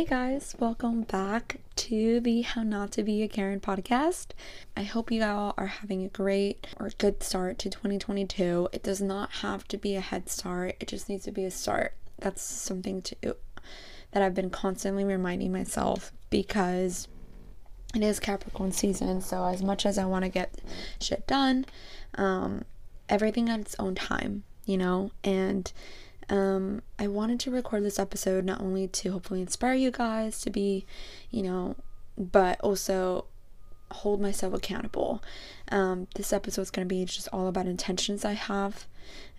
Hey guys, welcome back to the How Not to Be a Karen podcast. I hope you all are having a great or good start to 2022. It does not have to be a head start, it just needs to be a start. That's something to that I've been constantly reminding myself because it is Capricorn season. So, as much as I want to get shit done, um, everything at its own time, you know, and um, I wanted to record this episode not only to hopefully inspire you guys to be, you know, but also hold myself accountable. Um, this episode is going to be just all about intentions I have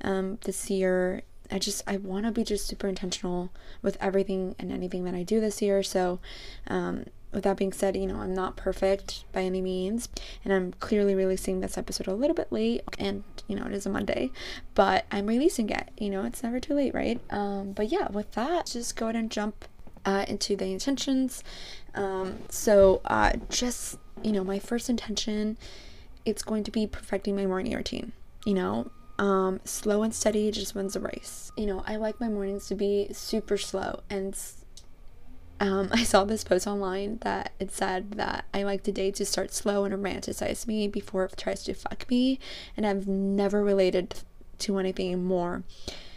um, this year. I just I want to be just super intentional with everything and anything that I do this year. So um, with that being said, you know, I'm not perfect by any means, and I'm clearly releasing this episode a little bit late, and you know, it is a Monday, but I'm releasing it. You know, it's never too late, right? Um, but yeah, with that, just go ahead and jump uh, into the intentions. Um, so, uh, just you know, my first intention, it's going to be perfecting my morning routine. You know, um, slow and steady just wins the race. You know, I like my mornings to be super slow and um, I saw this post online that it said that I like the day to start slow and romanticize me before it tries to fuck me, and I've never related to anything more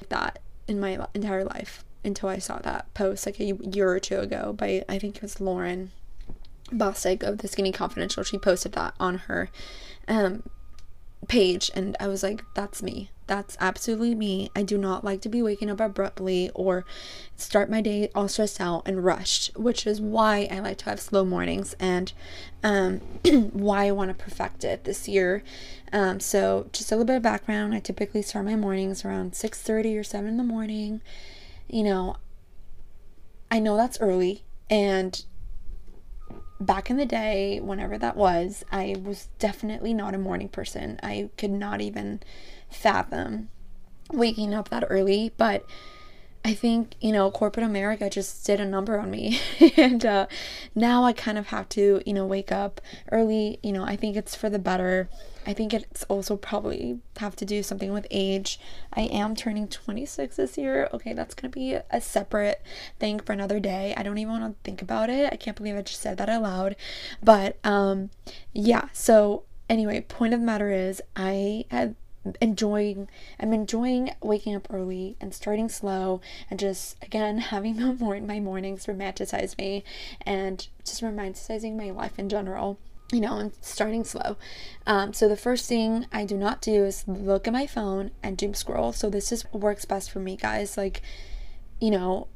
like that in my entire life until I saw that post like a year or two ago by I think it was Lauren Bosworth of the Skinny Confidential. She posted that on her um, page, and I was like, that's me. That's absolutely me. I do not like to be waking up abruptly or start my day all stressed out and rushed, which is why I like to have slow mornings and um, why I want to perfect it this year. Um, so, just a little bit of background. I typically start my mornings around 6:30 or 7 in the morning. You know, I know that's early, and back in the day, whenever that was, I was definitely not a morning person. I could not even fathom waking up that early, but I think, you know, corporate America just did a number on me. and uh, now I kind of have to, you know, wake up early. You know, I think it's for the better. I think it's also probably have to do something with age. I am turning 26 this year. Okay, that's going to be a separate thing for another day. I don't even want to think about it. I can't believe I just said that out loud. But um yeah, so anyway, point of the matter is I had enjoying I'm enjoying waking up early and starting slow and just again having my, mor- my mornings romanticize me and just romanticizing my life in general you know and starting slow. Um, so the first thing i do not do is look at my phone and doom scroll. So this just works best for me guys. Like you know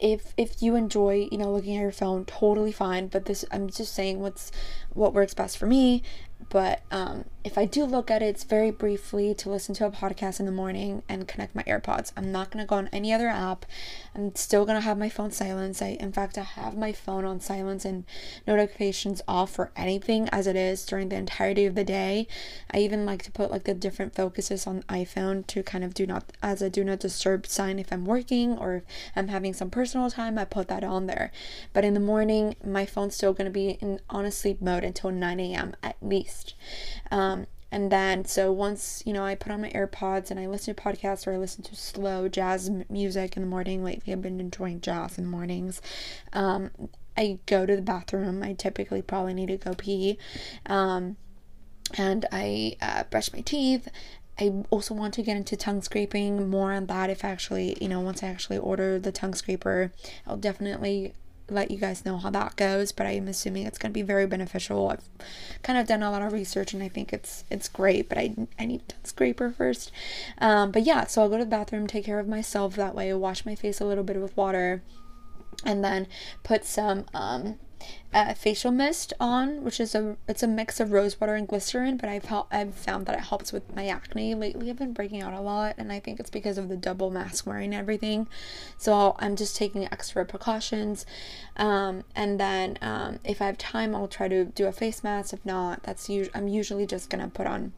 if if you enjoy you know looking at your phone totally fine. But this i'm just saying what's what works best for me but um, if I do look at it, it's very briefly to listen to a podcast in the morning and connect my AirPods. I'm not gonna go on any other app. I'm still gonna have my phone silence. I, in fact, I have my phone on silence and notifications off for anything as it is during the entirety of the day. I even like to put like the different focuses on iPhone to kind of do not as a do not disturb sign if I'm working or if I'm having some personal time. I put that on there. But in the morning, my phone's still gonna be in on a sleep mode until 9 a.m. at least. Um, and then, so once, you know, I put on my AirPods and I listen to podcasts or I listen to slow jazz music in the morning. Lately, I've been enjoying jazz in the mornings. Um, I go to the bathroom. I typically probably need to go pee. Um, and I uh, brush my teeth. I also want to get into tongue scraping more on that if actually, you know, once I actually order the tongue scraper, I'll definitely let you guys know how that goes but i'm assuming it's going to be very beneficial. I've kind of done a lot of research and i think it's it's great but i, I need to scraper first. Um, but yeah so i'll go to the bathroom take care of myself. That way wash my face a little bit with water and then put some um, uh, facial mist on, which is a it's a mix of rose water and glycerin. But I've helped I've found that it helps with my acne lately. I've been breaking out a lot, and I think it's because of the double mask wearing and everything. So i am just taking extra precautions, um, and then um, if I have time, I'll try to do a face mask. If not, that's usually I'm usually just gonna put on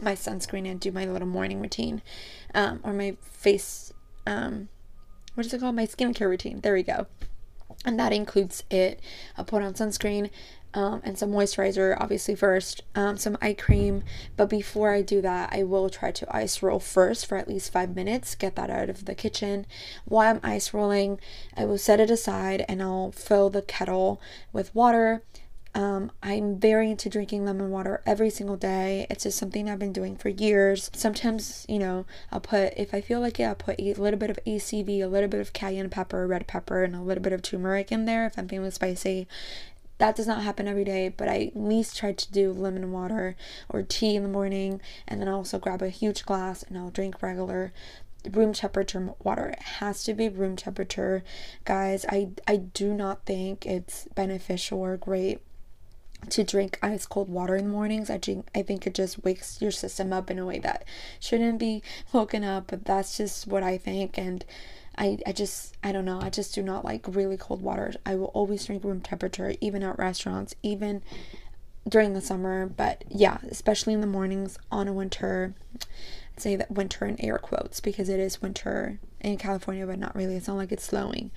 my sunscreen and do my little morning routine, um, or my face um, what is it called? My skincare routine. There we go and that includes it. I'll put on sunscreen, um, and some moisturizer, obviously, first, um, some eye cream. But before I do that, I will try to ice roll first for at least five minutes, get that out of the kitchen. While I'm ice rolling, I will set it aside and I'll fill the kettle with water. Um, I'm very into drinking lemon water every single day. It's just something I've been doing for years. Sometimes, you know, I'll put, if I feel like it, I'll put a little bit of ACV, a little bit of cayenne pepper, red pepper, and a little bit of turmeric in there if I'm feeling spicy. That does not happen every day, but I at least try to do lemon water or tea in the morning, and then I also grab a huge glass and I'll drink regular room temperature water. It has to be room temperature, guys. I I do not think it's beneficial or great to drink ice cold water in the mornings. I think I think it just wakes your system up in a way that shouldn't be woken up, but that's just what I think and I, I just I don't know I just do not like really cold water. I will always drink room temperature even at restaurants even during the summer but yeah especially in the mornings on a winter say that winter in air quotes because it is winter in California but not really it's not like it's slowing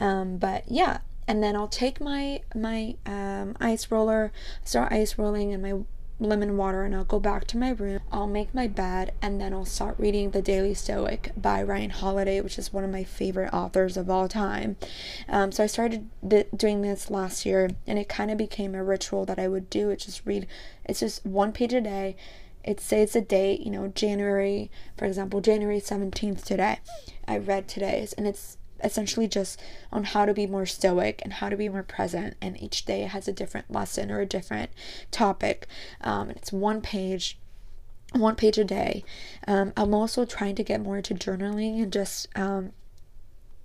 um, but yeah and then I'll take my my um, ice roller start ice rolling and my lemon water and I'll go back to my room. I'll make my bed and then I'll start reading The Daily Stoic by Ryan Holiday, which is one of my favorite authors of all time. Um, so I started th- doing this last year and it kind of became a ritual that I would do. It's just read, it's just one page a day. It says a date, you know, January, for example, January 17th today. I read today's and it's essentially just on how to be more stoic and how to be more present. And each day has a different lesson or a different topic. Um, and it's one page one page a day. Um, I'm also trying to get more into journaling and just um,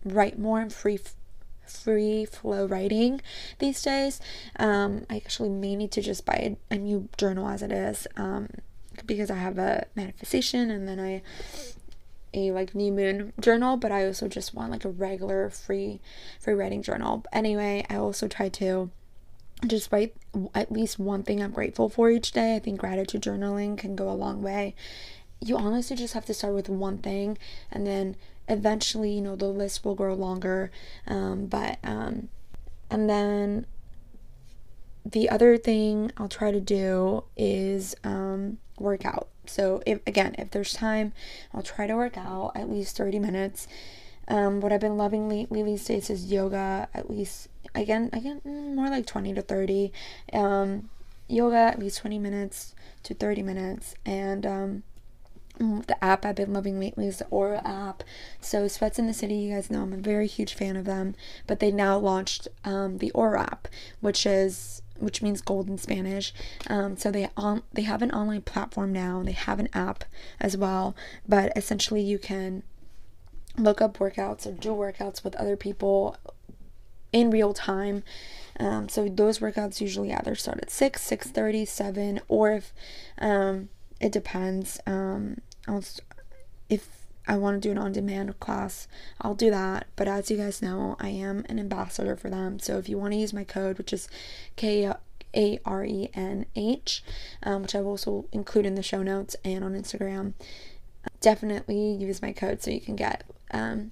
write more and free free flow writing these days. Um, I actually may need to just buy a, a new journal as it is um, because I have a manifestation and then I a like new moon journal but i also just want like a regular free free writing journal. Anyway i also try to just write at least one thing i'm grateful for each day i think gratitude journaling can go a long way. You honestly just have to start with one thing and then eventually you know the list will grow longer um, but um, and then the other thing i'll try to do is um, work out so if again, if there's time, I'll try to work out at least 30 minutes. Um, what I've been loving lately these days is yoga. At least again, again, mm, more like 20 to 30. Um, yoga at least 20 minutes to 30 minutes, and um, mm, the app I've been loving lately is the Oro app. So Sweats in the City, you guys know I'm a very huge fan of them, but they now launched um, the Oro app, which is which means gold in Spanish. Um, so they on they have an online platform now. They have an app as well, but essentially you can look up workouts or do workouts with other people in real time. Um, so those workouts usually either start at 6, 6.30, 7, or if um, it depends. Um, if I want to do an on demand class, I'll do that. But as you guys know, I am an ambassador for them. So if you want to use my code, which is K A R E N H, um, which I will also include in the show notes and on Instagram, definitely use my code so you can get um,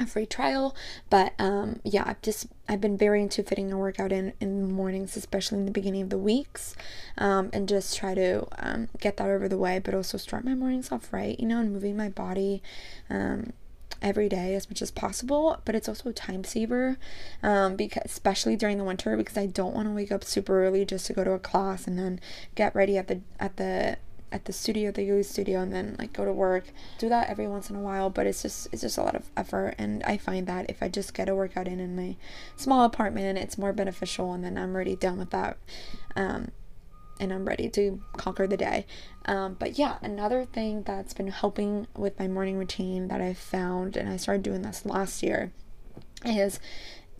a free trial but um yeah i've just i've been very into fitting a workout in in the mornings especially in the beginning of the weeks um and just try to um get that over the way but also start my mornings off right you know and moving my body um every day as much as possible but it's also a time saver um because especially during the winter because i don't want to wake up super early just to go to a class and then get ready at the at the at the studio, the yoga studio, and then like go to work. Do that every once in a while, but it's just it's just a lot of effort. And I find that if I just get a workout in in my small apartment, it's more beneficial, and then I'm already done with that. Um, and I'm ready to conquer the day. Um, but yeah, another thing that's been helping with my morning routine that I've found, and I started doing this last year, is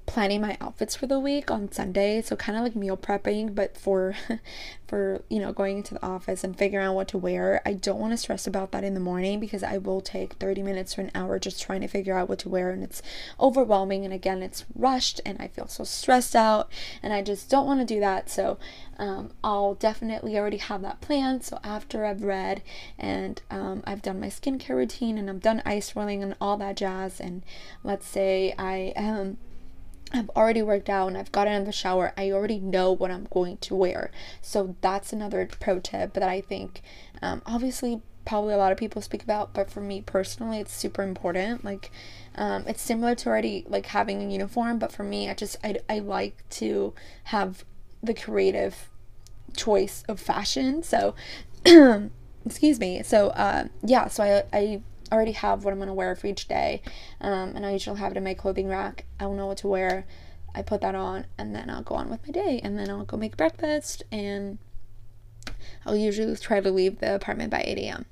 planning my outfits for the week on Sunday. So kind of like meal prepping, but for for, you know, going into the office and figuring out what to wear. I don't want to stress about that in the morning because I will take 30 minutes to an hour just trying to figure out what to wear and it's overwhelming and again, it's rushed and I feel so stressed out and I just don't want to do that. So, um, I'll definitely already have that plan. So after I've read and um, I've done my skincare routine and I'm done ice rolling and all that jazz and let's say I um I've already worked out and I've gotten in the shower. I already know what I'm going to wear. So that's another pro tip that I think, um, obviously, probably a lot of people speak about, but for me personally, it's super important. Like, um, it's similar to already like having a uniform, but for me, I just I, I like to have the creative choice of fashion. So, excuse me. So, uh, yeah. So I I already have what I'm gonna wear for each day, um, and I usually have it in my clothing rack. I don't know what to wear. I put that on, and then I'll go on with my day, and then I'll go make breakfast, and I'll usually try to leave the apartment by 8 a.m.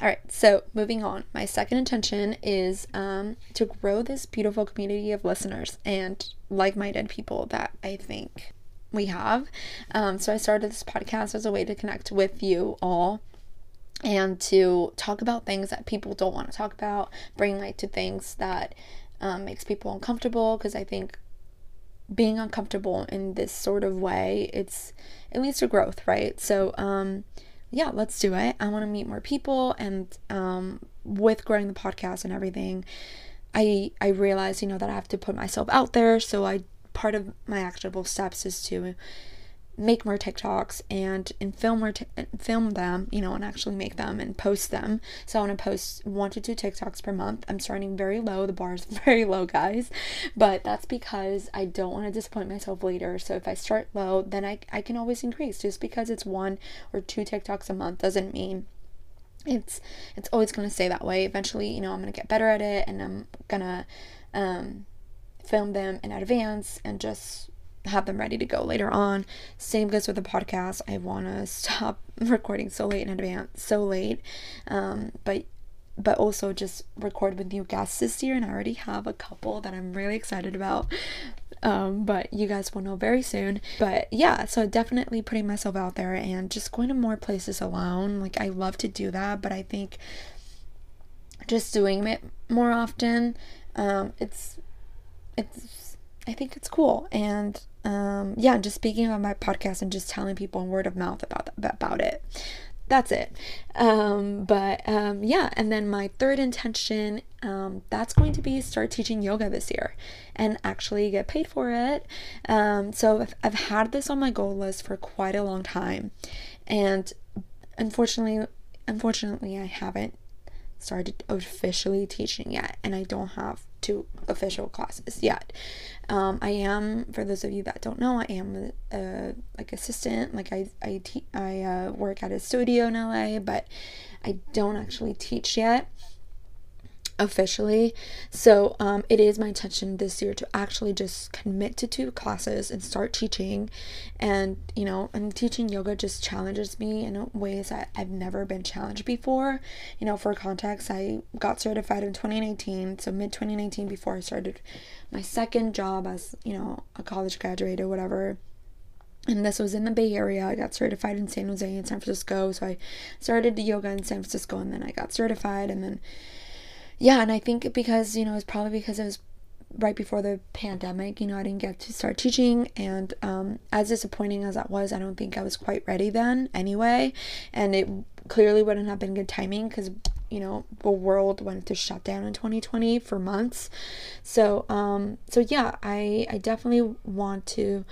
All right, so moving on. My second intention is um, to grow this beautiful community of listeners and like minded people that I think we have. Um, so I started this podcast as a way to connect with you all and to talk about things that people don't want to talk about, bring light to things that um, makes people uncomfortable because I think being uncomfortable in this sort of way, it's it leads to growth, right? So um yeah, let's do it. I want to meet more people and um, with growing the podcast and everything, I I realize, you know, that I have to put myself out there. So I part of my actionable steps is to make more TikToks and and film more t- film them, you know, and actually make them and post them. So I want to post one to two TikToks per month. I'm starting very low. The bar is very low, guys, but that's because I don't want to disappoint myself later. So if I start low, then I I can always increase. Just because it's one or two TikToks a month doesn't mean it's it's always going to stay that way. Eventually, you know, I'm going to get better at it and I'm going to um film them in advance and just have them ready to go later on. Same goes with the podcast. I want to stop recording so late in advance, so late. Um, but but also just record with new guests this year and I already have a couple that I'm really excited about. Um, but you guys will know very soon. But yeah, so definitely putting myself out there and just going to more places alone. Like I love to do that, but I think just doing it more often, um, it's it's I think it's cool and um, yeah, just speaking on my podcast and just telling people in word of mouth about about it. That's it. Um, but um, yeah, and then my third intention um, that's going to be start teaching yoga this year and actually get paid for it. Um, so I've, I've had this on my goal list for quite a long time, and unfortunately, unfortunately, I haven't started officially teaching yet, and I don't have two official classes yet. Um, I am, for those of you that don't know, I am a, a like assistant. Like I I te- I uh, work at a studio in LA, but I don't actually teach yet officially. So um, it is my intention this year to actually just commit to two classes and start teaching. And, you know, and teaching yoga just challenges me in ways that I've never been challenged before. You know, for context, I got certified in 2019, so mid 2019 before I started my second job as, you know, a college graduate or whatever and this was in the Bay Area. I got certified in San Jose and San Francisco. So I started yoga in San Francisco and then I got certified and then yeah, and I think because, you know, it's probably because it was right before the pandemic, you know, I didn't get to start teaching. And um, as disappointing as that was, I don't think I was quite ready then anyway. And it clearly wouldn't have been good timing because, you know, the world went to shut down in 2020 for months. So, um, so yeah, I, I definitely want to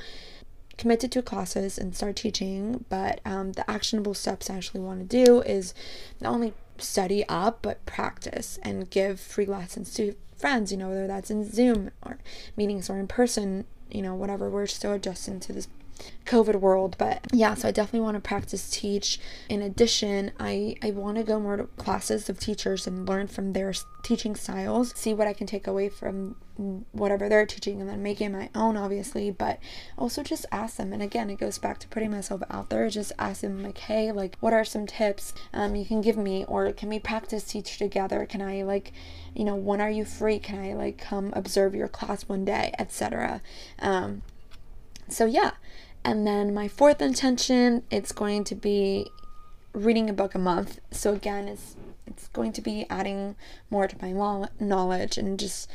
commit to classes and start teaching. But um, the actionable steps I actually want to do is not only study up, but practice and give free lessons to friends, you know, whether that's in Zoom or meetings or in person, you know, whatever. We're still adjusting to this COVID world. But yeah, so I definitely want to practice teach. In addition, I, I want to go more to classes of teachers and learn from their teaching styles, see what I can take away from whatever they're teaching and then make it my own, obviously. But also just ask them. And again, it goes back to putting myself out there. Just ask them, like, hey, like, what are some tips um, you can give me? Or can we practice teach together? Can I, like, you know, when are you free? Can I, like, come observe your class one day, etc. Um, so, yeah. And then my fourth intention, it's going to be reading a book a month. So again, it's it's going to be adding more to my knowledge and just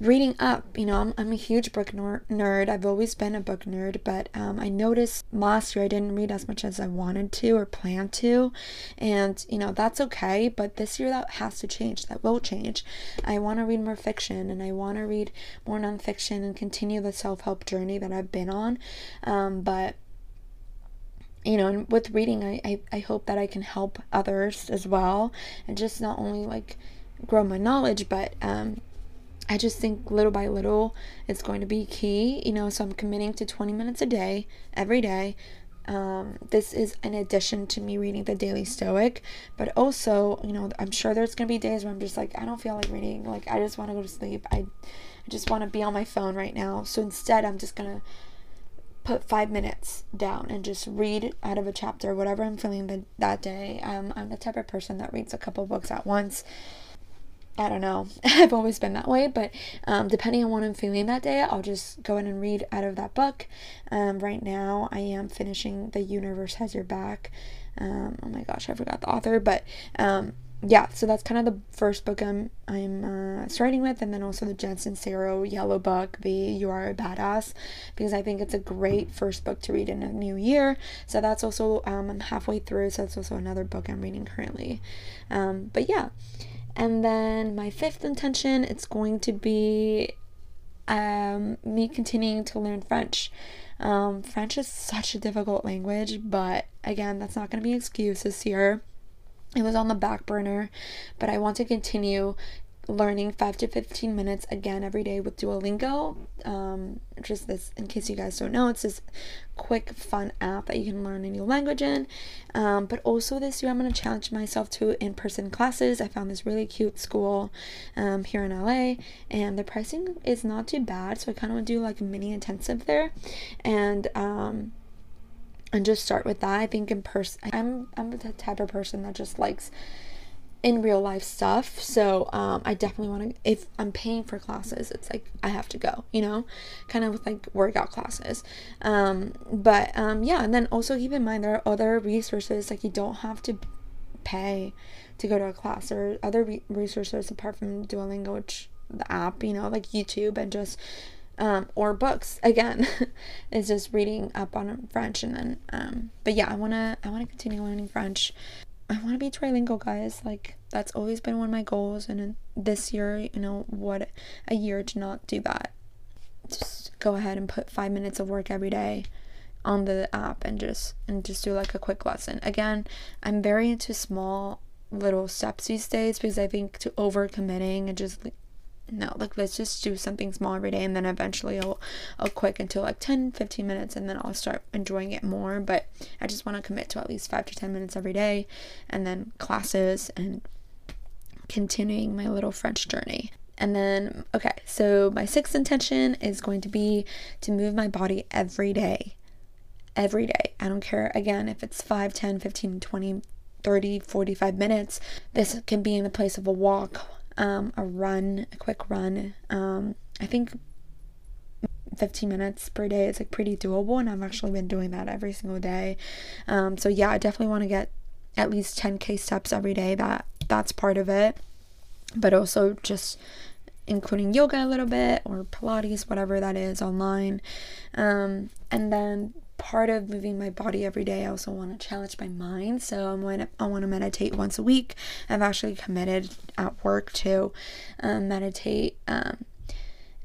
reading up. You know, I'm, I'm a huge book nerd. I've always been a book nerd, but um, I noticed last year I didn't read as much as I wanted to or planned to. And, you know, that's okay. But this year that has to change. That will change. I want to read more fiction and I want to read more nonfiction and continue the self help journey that I've been on. Um, but you know, and with reading, I, I, I hope that I can help others as well and just not only like grow my knowledge, but um, I just think little by little it's going to be key, you know. So I'm committing to 20 minutes a day, every day. Um, this is in addition to me reading the Daily Stoic, but also, you know, I'm sure there's gonna be days where I'm just like, I don't feel like reading, like, I just want to go to sleep. I, I just want to be on my phone right now. So instead, I'm just gonna put five minutes down and just read out of a chapter, whatever I'm feeling the, that day. Um, I'm the type of person that reads a couple books at once. I don't know. I've always been that way, but um, depending on what I'm feeling that day, I'll just go in and read out of that book. Um, right now, I am finishing The Universe Has Your Back. Um, oh my gosh, I forgot the author, but um, yeah, so that's kind of the first book I'm I'm uh, starting with, and then also the Jensen Sincero Yellow Book, the You Are a Badass, because I think it's a great first book to read in a new year. So that's also um, I'm halfway through, so that's also another book I'm reading currently. Um, but yeah, and then my fifth intention it's going to be um, me continuing to learn French. Um, French is such a difficult language, but again, that's not going to be an excuse this year it was on the back burner, but I want to continue learning 5 to 15 minutes again every day with Duolingo. Um, just this, in case you guys don't know, it's this quick, fun app that you can learn a new language in. Um, but also this year, I'm going to challenge myself to in person classes. I found this really cute school um, here in LA, and the pricing is not too bad. So I kind of want to do like a mini intensive there. And, um, and just start with that. I think in person, I'm I'm the type of person that just likes in real life stuff. So um, I definitely want to. If I'm paying for classes, it's like I have to go. You know, kind of with like workout classes. Um, but um, yeah, and then also keep in mind there are other resources like you don't have to pay to go to a class or other re- resources apart from Duolingo, which the app, you know, like YouTube and just um, or books again is just reading up on french and then um, but yeah i want to i want to continue learning french i want to be trilingual guys. Like that's always been one of my goals and this year you know what a year to not do that. Just go ahead and put five minutes of work every day on the app and just and just do like a quick lesson. Again i'm very into small little steps these days because i think to over committing and just no like let's just do something small every day and then eventually I'll I'll quick until like 10 15 minutes and then I'll start enjoying it more but I just want to commit to at least 5 to 10 minutes every day and then classes and continuing my little French journey. And then okay so my sixth intention is going to be to move my body every day every day. I don't care again if it's 5 10 15 20 30 45 minutes this can be in the place of a walk um, a run, a quick run. Um, I think 15 minutes per day is like pretty doable, and I've actually been doing that every single day. Um, so yeah, I definitely want to get at least 10k steps every day. That that's part of it, but also just including yoga a little bit or Pilates, whatever that is online. Um, and then part of moving my body every day, I also want to challenge my mind. So I'm going to, I want to meditate once a week. I've actually committed at work to um, meditate um,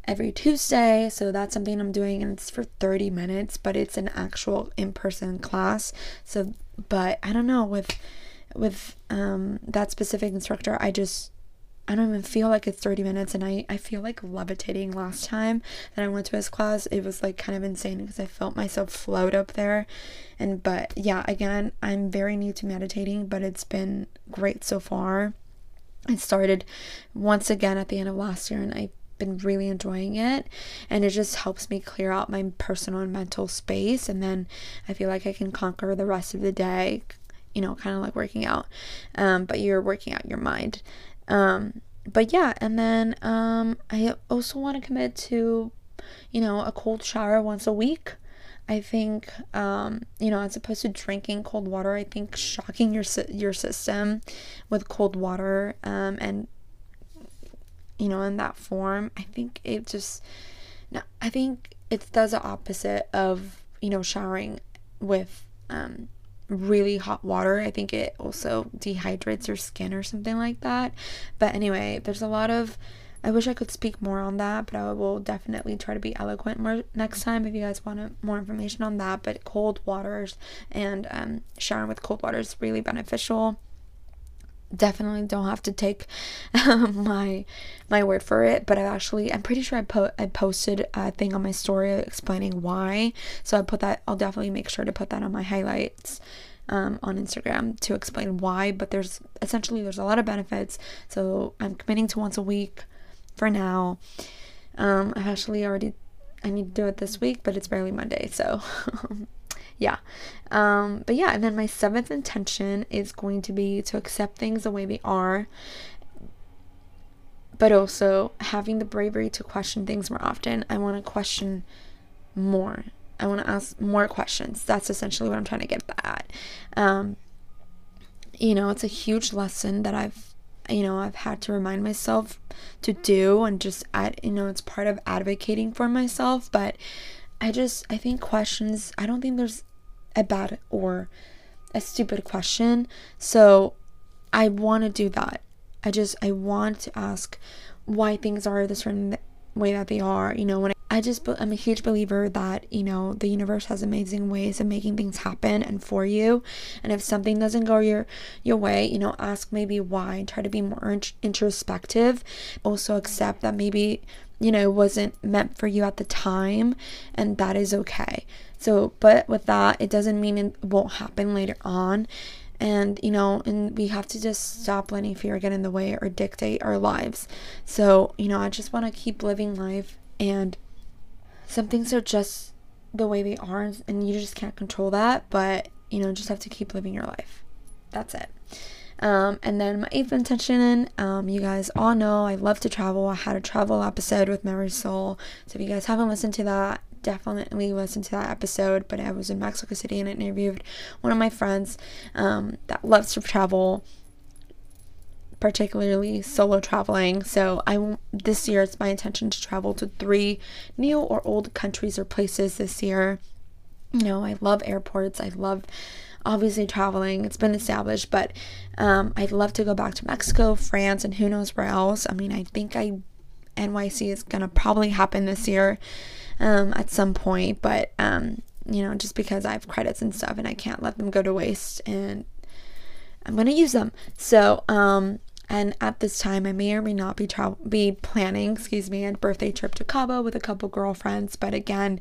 every Tuesday. So that's something I'm doing, and it's for 30 minutes, but it's an actual in-person class. So, but I don't know with with um, that specific instructor, I just I don't even feel like it's 30 minutes and I, I feel like levitating last time that I went to his class. It was like kind of insane because I felt myself float up there. And but yeah, again, I'm very new to meditating, but it's been great so far. I started once again at the end of last year and I've been really enjoying it and it just helps me clear out my personal and mental space and then I feel like I can conquer the rest of the day you know, kind of like working out, um, but you're working out your mind. Um, but yeah, and then um, I also want to commit to, you know, a cold shower once a week. I think, um, you know, as opposed to drinking cold water, I think shocking your your system with cold water um, and you know, in that form, I think it just, no, I think it does the opposite of, you know, showering with um, really hot water. I think it also dehydrates your skin or something like that. But anyway, there's a lot of I wish I could speak more on that, but I will definitely try to be eloquent more next time if you guys want more information on that. But cold waters and um, showering with cold water is really beneficial. Definitely don't have to take um, my my word for it, but I actually I'm pretty sure I put I posted a thing on my story explaining why. So I put that I'll definitely make sure to put that on my highlights. Um, on Instagram to explain why, but there's essentially there's a lot of benefits. So I'm committing to once a week for now. Um, I've actually already, I need to do it this week, but it's barely Monday, so yeah. Um, but yeah, and then my seventh intention is going to be to accept things the way they are, but also having the bravery to question things more often. I want to question more. I want to ask more questions. That's essentially what I'm trying to get at. Um, you know, it's a huge lesson that I've you know I've had to remind myself to do and just add you know it's part of advocating for myself but I just I think questions I don't think there's a bad or a stupid question. So I want to do that. I just I want to ask why things are the certain way that they are you know when I I just I'm a huge believer that you know the universe has amazing ways of making things happen and for you. And if something doesn't go your your way you know ask maybe why try to be more introspective. Also accept that maybe you know wasn't meant for you at the time and that is okay. So but with that it doesn't mean it won't happen later on. And you know and we have to just stop letting fear get in the way or dictate our lives. So you know i just want to keep living life and some things are just the way they are and you just can't control that but you know just have to keep living your life. That's it um, and then my eighth intention um, you guys all know i love to travel i had a travel episode with Memory soul so if you guys haven't listened to that definitely listen to that episode but i was in mexico city and I interviewed one of my friends um, that loves to travel particularly solo traveling. So I this year it's my intention to travel to three new or old countries or places this year. You know, I love airports. I love obviously traveling. It's been established, but um, I'd love to go back to Mexico, France, and who knows where else. I mean, I think I NYC is gonna probably happen this year um, at some point, but um, you know, just because I have credits and stuff and I can't let them go to waste and I'm gonna use them. So, um, and at this time, I may or may not be tra- be planning, excuse me, a birthday trip to Cabo with a couple girlfriends. But again,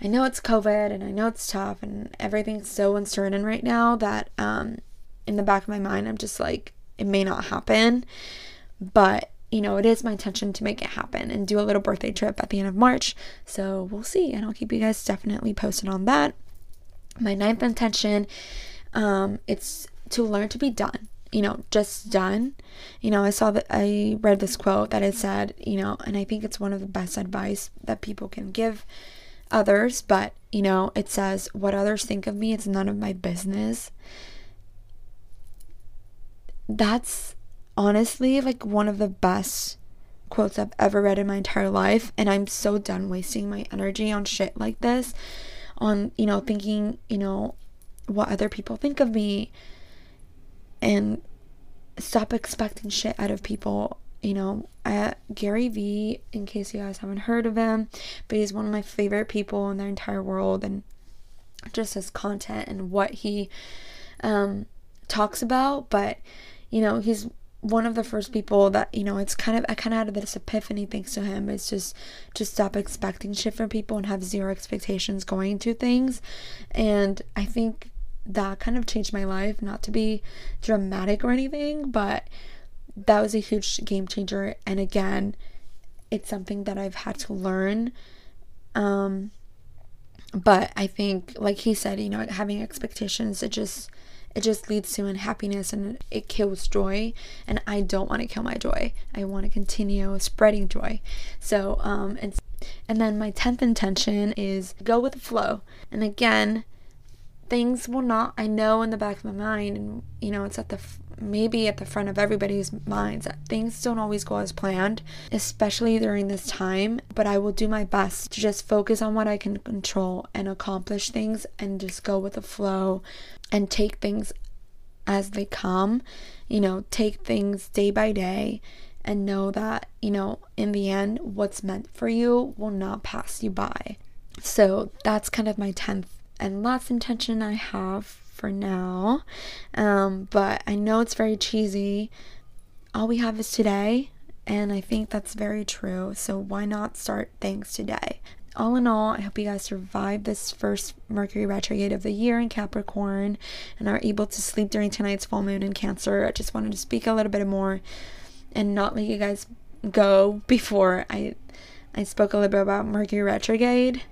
I know it's COVID and I know it's tough and everything's so uncertain right now that um, in the back of my mind, I'm just like, it may not happen. But you know, it is my intention to make it happen and do a little birthday trip at the end of March. So we'll see, and I'll keep you guys definitely posted on that. My ninth intention, um, it's to learn to be done you know, just done. You know, I saw that I read this quote that it said, you know, and I think it's one of the best advice that people can give others, but you know, it says, What others think of me, it's none of my business. That's honestly like one of the best quotes I've ever read in my entire life. And I'm so done wasting my energy on shit like this, on, you know, thinking, you know, what other people think of me and stop expecting shit out of people. You know, uh, Gary Vee, in case you guys haven't heard of him, but he's one of my favorite people in the entire world, and just his content and what he um, talks about. But you know, he's one of the first people that you know it's kind of i kind of had this epiphany thanks to him it's just to stop expecting shit from people and have zero expectations going to things and i think that kind of changed my life. Not to be dramatic or anything, but that was a huge game changer. And again, it's something that I've had to learn. Um, but I think, like he said, you know, having expectations, it just it just leads to unhappiness and it kills joy and i don't want to kill my joy i want to continue spreading joy so um and and then my 10th intention is go with the flow and again things will not i know in the back of my mind and you know it's at the maybe at the front of everybody's minds that things don't always go as planned, especially during this time. But I will do my best to just focus on what I can control and accomplish things and just go with the flow and take things as they come. You know, take things day by day and know that, you know, in the end, what's meant for you will not pass you by. So that's kind of my 10th and last intention I have for now. Um, but I know it's very cheesy. All we have is today, and I think that's very true. So why not start things today? all in all, I hope you guys survive this first Mercury retrograde of the year in Capricorn and are able to sleep during tonight's full moon in Cancer. I just wanted to speak a little bit more and not let you guys go before I I spoke a little bit about Mercury retrograde,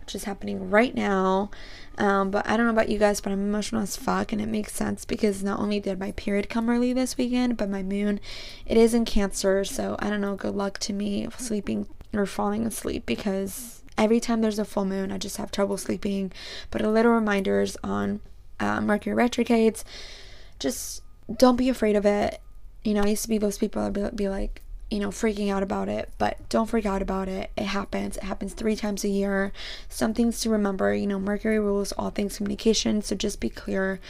which is happening right now. Um, but I don't know about you guys, but I'm emotional as fuck, and it makes sense because not only did my period come early this weekend, but my moon, it is in Cancer. So I don't know. Good luck to me sleeping or falling asleep because every time there's a full moon, I just have trouble sleeping. But a little reminders on uh, Mercury retrogrades. Just don't be afraid of it. You know, I used to be those people that be, be like, you know, freaking out about it, but don't freak out about it. It happens. It happens three times a year. Some things to remember, you know, Mercury rules all things communication, so just be clear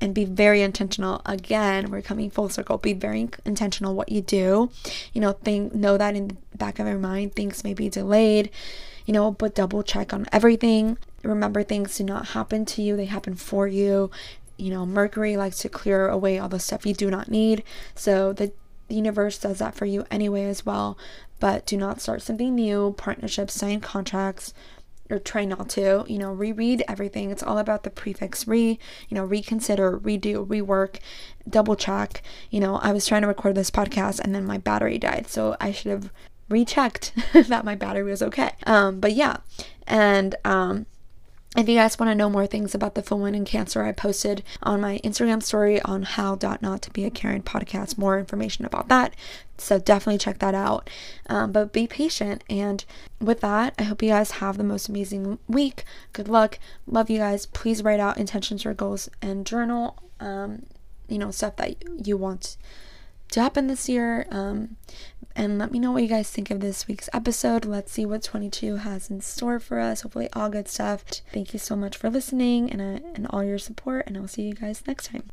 and be very intentional. Again, we're coming full circle. Be very intentional what you do. You know, think know that in the back of your mind things may be delayed, you know, but double check on everything. Remember things do not happen to you, they happen for you you know, Mercury likes to clear away all the stuff you do not need. So the the universe does that for you anyway as well. But do not start something new, partnerships, sign contracts, or try not to. You know, reread everything. It's all about the prefix re, you know, reconsider, redo, rework, double check. You know, I was trying to record this podcast and then my battery died. So I should have rechecked that my battery was okay. Um, but yeah. And um if you guys want to know more things about the full moon in Cancer, I posted on my Instagram story on how not to be a Karen podcast more information about that. So definitely check that out. Um, but be patient. And with that, I hope you guys have the most amazing week. Good luck. Love you guys. Please write out intentions or goals and journal. Um, you know stuff that you want to happen this year. Um, and let me know what you guys think of this week's episode. Let's see what 22 has in store for us. Hopefully, all good stuff. Thank you so much for listening and, uh, and all your support, and I'll see you guys next time.